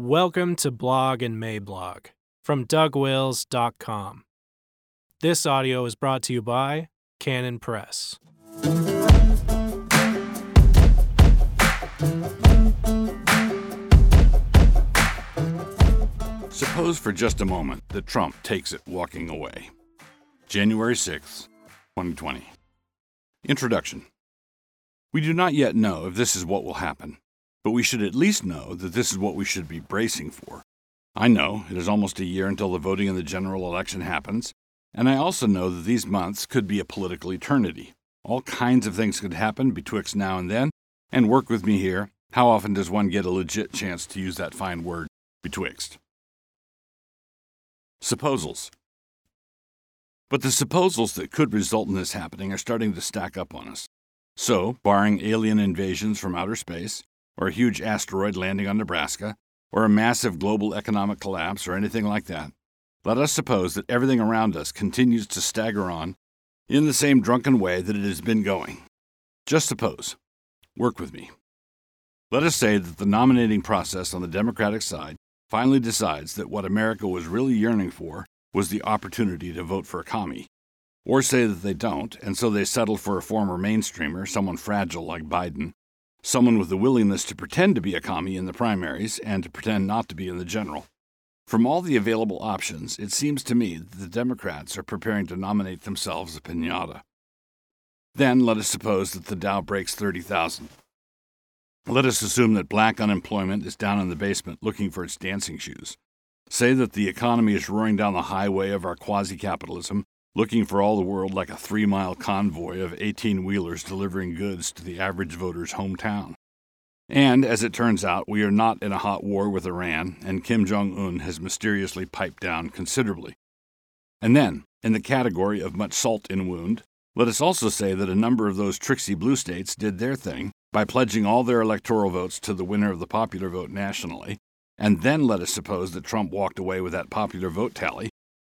Welcome to Blog and Mablog from DougWils.com. This audio is brought to you by Canon Press. Suppose for just a moment that Trump takes it walking away. January 6th, 2020. Introduction. We do not yet know if this is what will happen, but we should at least know that this is what we should be bracing for. I know it is almost a year until the voting in the general election happens, and I also know that these months could be a political eternity. All kinds of things could happen betwixt now and then, and work with me here. How often does one get a legit chance to use that fine word, betwixt? Supposals. But the supposals that could result in this happening are starting to stack up on us. So, barring alien invasions from outer space, or a huge asteroid landing on Nebraska, or a massive global economic collapse, or anything like that, let us suppose that everything around us continues to stagger on in the same drunken way that it has been going. Just suppose. Work with me. Let us say that the nominating process on the Democratic side finally decides that what America was really yearning for was the opportunity to vote for a commie. Or say that they don't, and so they settle for a former mainstreamer, someone fragile like Biden, someone with the willingness to pretend to be a commie in the primaries and to pretend not to be in the general. From all the available options, it seems to me that the Democrats are preparing to nominate themselves a pinata. Then let us suppose that the Dow breaks 30,000. Let us assume that black unemployment is down in the basement looking for its dancing shoes. Say that the economy is roaring down the highway of our quasi capitalism, looking for all the world like a three mile convoy of 18 wheelers delivering goods to the average voter's hometown. And, as it turns out, we are not in a hot war with Iran, and Kim Jong un has mysteriously piped down considerably. And then, in the category of much salt in wound, let us also say that a number of those tricksy blue states did their thing by pledging all their electoral votes to the winner of the popular vote nationally, and then let us suppose that Trump walked away with that popular vote tally,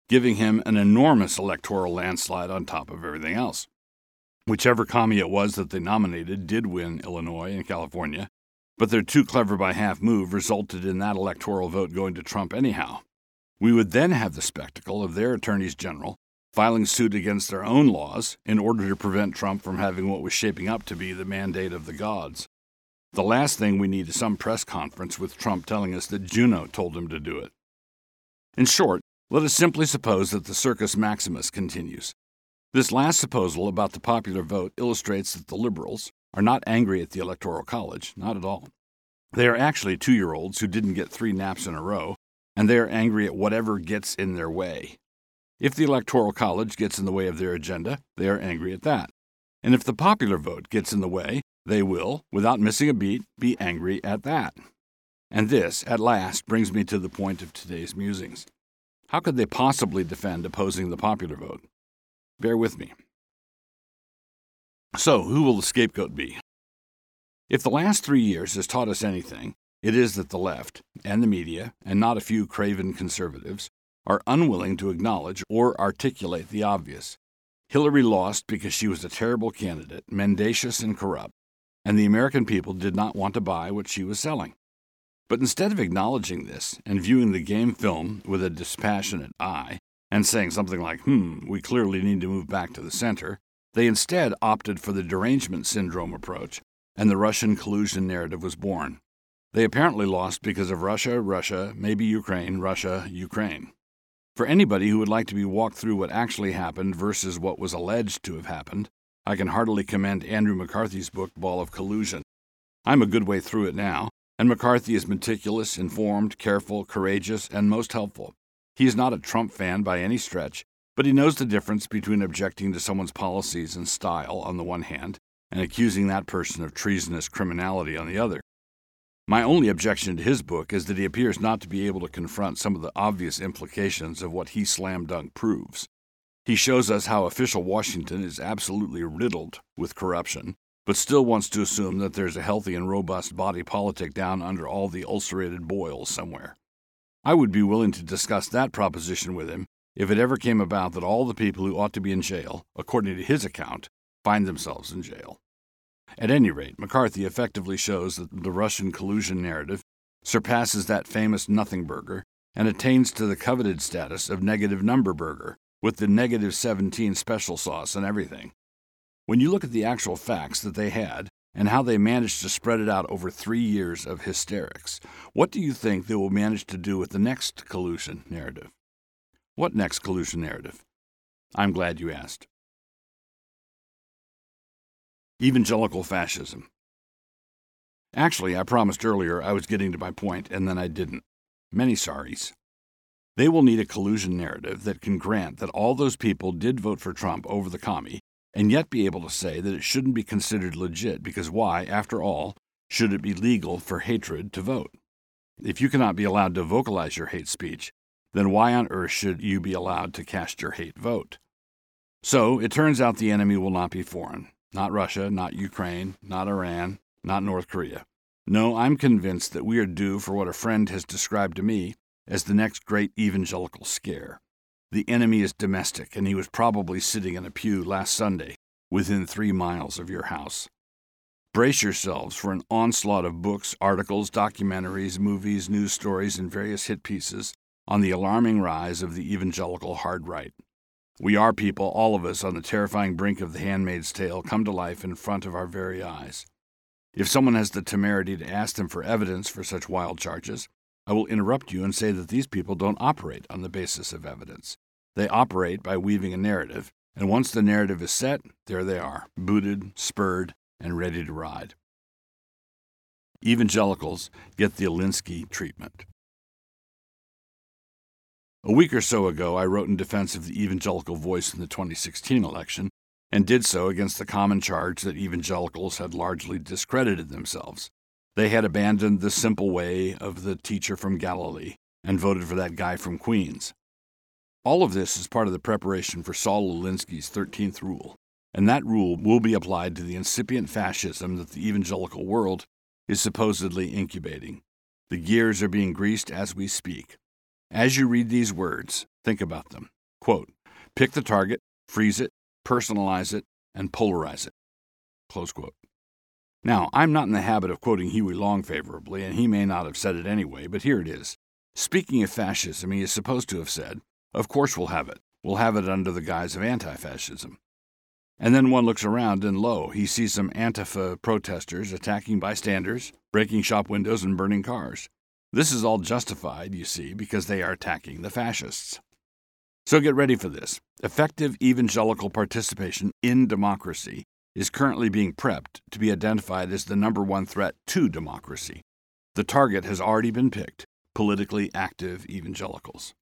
giving him an enormous electoral landslide on top of everything else. Whichever commie it was that they nominated did win Illinois and California, but their too clever by half move resulted in that electoral vote going to Trump anyhow. We would then have the spectacle of their attorneys general filing suit against their own laws in order to prevent Trump from having what was shaping up to be the mandate of the gods. The last thing we need is some press conference with Trump telling us that Juno told him to do it. In short, let us simply suppose that the circus maximus continues. This last supposal about the popular vote illustrates that the liberals are not angry at the Electoral College, not at all. They are actually two year olds who didn't get three naps in a row, and they are angry at whatever gets in their way. If the Electoral College gets in the way of their agenda, they are angry at that. And if the popular vote gets in the way, they will, without missing a beat, be angry at that. And this, at last, brings me to the point of today's musings. How could they possibly defend opposing the popular vote? Bear with me. So, who will the scapegoat be? If the last three years has taught us anything, it is that the left, and the media, and not a few craven conservatives, are unwilling to acknowledge or articulate the obvious. Hillary lost because she was a terrible candidate, mendacious and corrupt, and the American people did not want to buy what she was selling. But instead of acknowledging this and viewing the game film with a dispassionate eye, and saying something like, hmm, we clearly need to move back to the center, they instead opted for the derangement syndrome approach, and the Russian collusion narrative was born. They apparently lost because of Russia, Russia, maybe Ukraine, Russia, Ukraine. For anybody who would like to be walked through what actually happened versus what was alleged to have happened, I can heartily commend Andrew McCarthy's book, Ball of Collusion. I'm a good way through it now, and McCarthy is meticulous, informed, careful, courageous, and most helpful. He is not a Trump fan by any stretch, but he knows the difference between objecting to someone's policies and style on the one hand and accusing that person of treasonous criminality on the other. My only objection to his book is that he appears not to be able to confront some of the obvious implications of what he slam dunk proves. He shows us how official Washington is absolutely riddled with corruption, but still wants to assume that there's a healthy and robust body politic down under all the ulcerated boils somewhere. I would be willing to discuss that proposition with him if it ever came about that all the people who ought to be in jail, according to his account, find themselves in jail. At any rate, McCarthy effectively shows that the Russian collusion narrative surpasses that famous nothing burger, and attains to the coveted status of negative number burger, with the negative 17 special sauce and everything. When you look at the actual facts that they had, and how they managed to spread it out over three years of hysterics, what do you think they will manage to do with the next collusion narrative? What next collusion narrative? I'm glad you asked. Evangelical fascism. Actually, I promised earlier I was getting to my point, and then I didn't. Many sorries. They will need a collusion narrative that can grant that all those people did vote for Trump over the commie, and yet be able to say that it shouldn't be considered legit because why, after all, should it be legal for hatred to vote? If you cannot be allowed to vocalize your hate speech, then why on earth should you be allowed to cast your hate vote? So it turns out the enemy will not be foreign. Not Russia, not Ukraine, not Iran, not North Korea. No, I'm convinced that we are due for what a friend has described to me as the next great evangelical scare. The enemy is domestic, and he was probably sitting in a pew last Sunday within three miles of your house. Brace yourselves for an onslaught of books, articles, documentaries, movies, news stories, and various hit pieces on the alarming rise of the evangelical hard right. We are people, all of us, on the terrifying brink of the handmaid's tale, come to life in front of our very eyes. If someone has the temerity to ask them for evidence for such wild charges, I will interrupt you and say that these people don't operate on the basis of evidence. They operate by weaving a narrative, and once the narrative is set, there they are, booted, spurred, and ready to ride. Evangelicals get the Alinsky treatment. A week or so ago, I wrote in defense of the evangelical voice in the 2016 election, and did so against the common charge that evangelicals had largely discredited themselves. They had abandoned the simple way of the teacher from Galilee and voted for that guy from Queens. All of this is part of the preparation for Saul Alinsky's 13th rule, and that rule will be applied to the incipient fascism that the evangelical world is supposedly incubating. The gears are being greased as we speak. As you read these words, think about them. Quote, pick the target, freeze it, personalize it, and polarize it. Close quote. Now, I'm not in the habit of quoting Huey Long favorably, and he may not have said it anyway, but here it is. Speaking of fascism, he is supposed to have said, Of course we'll have it. We'll have it under the guise of anti fascism. And then one looks around, and lo, he sees some Antifa protesters attacking bystanders, breaking shop windows, and burning cars. This is all justified, you see, because they are attacking the fascists. So get ready for this. Effective evangelical participation in democracy is currently being prepped to be identified as the number one threat to democracy. The target has already been picked politically active evangelicals.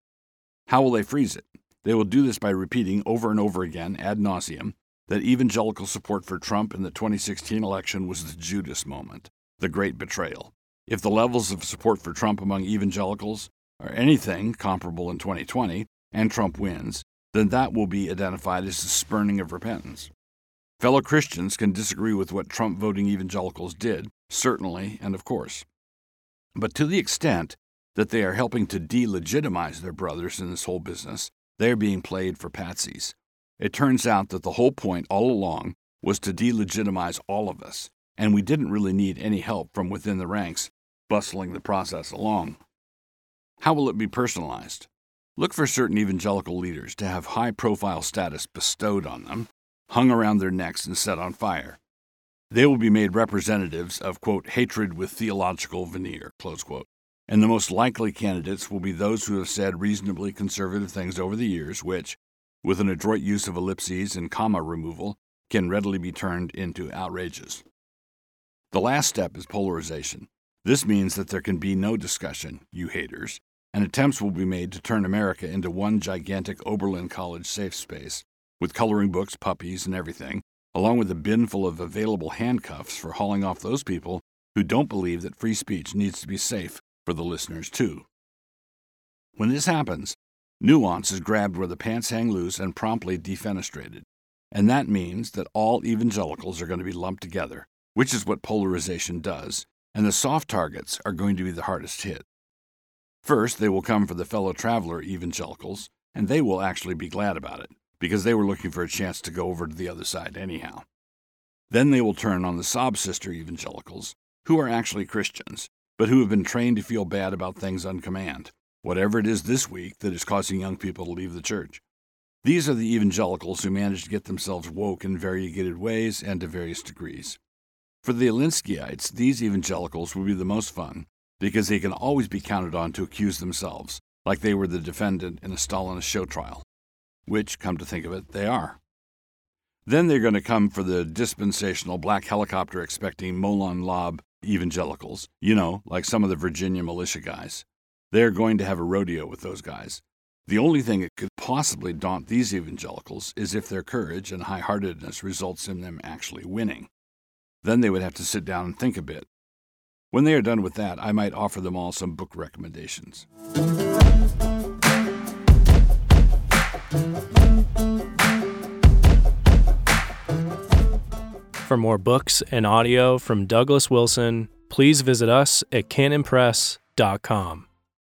How will they freeze it? They will do this by repeating over and over again, ad nauseum, that evangelical support for Trump in the 2016 election was the Judas moment, the great betrayal. If the levels of support for Trump among evangelicals are anything comparable in 2020 and Trump wins, then that will be identified as the spurning of repentance. Fellow Christians can disagree with what Trump voting evangelicals did, certainly and of course. But to the extent that they are helping to delegitimize their brothers in this whole business, they are being played for patsies. It turns out that the whole point all along was to delegitimize all of us, and we didn't really need any help from within the ranks bustling the process along. How will it be personalized? Look for certain evangelical leaders to have high profile status bestowed on them, hung around their necks, and set on fire. They will be made representatives of, quote, hatred with theological veneer, close quote. And the most likely candidates will be those who have said reasonably conservative things over the years, which, with an adroit use of ellipses and comma removal, can readily be turned into outrages. The last step is polarization. This means that there can be no discussion, you haters, and attempts will be made to turn America into one gigantic Oberlin College safe space, with coloring books, puppies, and everything, along with a bin full of available handcuffs for hauling off those people who don't believe that free speech needs to be safe for the listeners, too. When this happens, nuance is grabbed where the pants hang loose and promptly defenestrated. And that means that all evangelicals are going to be lumped together, which is what polarization does, and the soft targets are going to be the hardest hit. First, they will come for the fellow traveler evangelicals, and they will actually be glad about it, because they were looking for a chance to go over to the other side anyhow. Then they will turn on the sob sister evangelicals, who are actually Christians, but who have been trained to feel bad about things on command, whatever it is this week that is causing young people to leave the church. These are the evangelicals who manage to get themselves woke in variegated ways and to various degrees. For the Alinskyites, these evangelicals will be the most fun because they can always be counted on to accuse themselves, like they were the defendant in a Stalinist show trial, which, come to think of it, they are. Then they're going to come for the dispensational black helicopter expecting Molon Labe evangelicals, you know, like some of the Virginia militia guys. They're going to have a rodeo with those guys. The only thing that could possibly daunt these evangelicals is if their courage and high heartedness results in them actually winning. Then they would have to sit down and think a bit. When they are done with that, I might offer them all some book recommendations. For more books and audio from Douglas Wilson, please visit us at canonpress.com.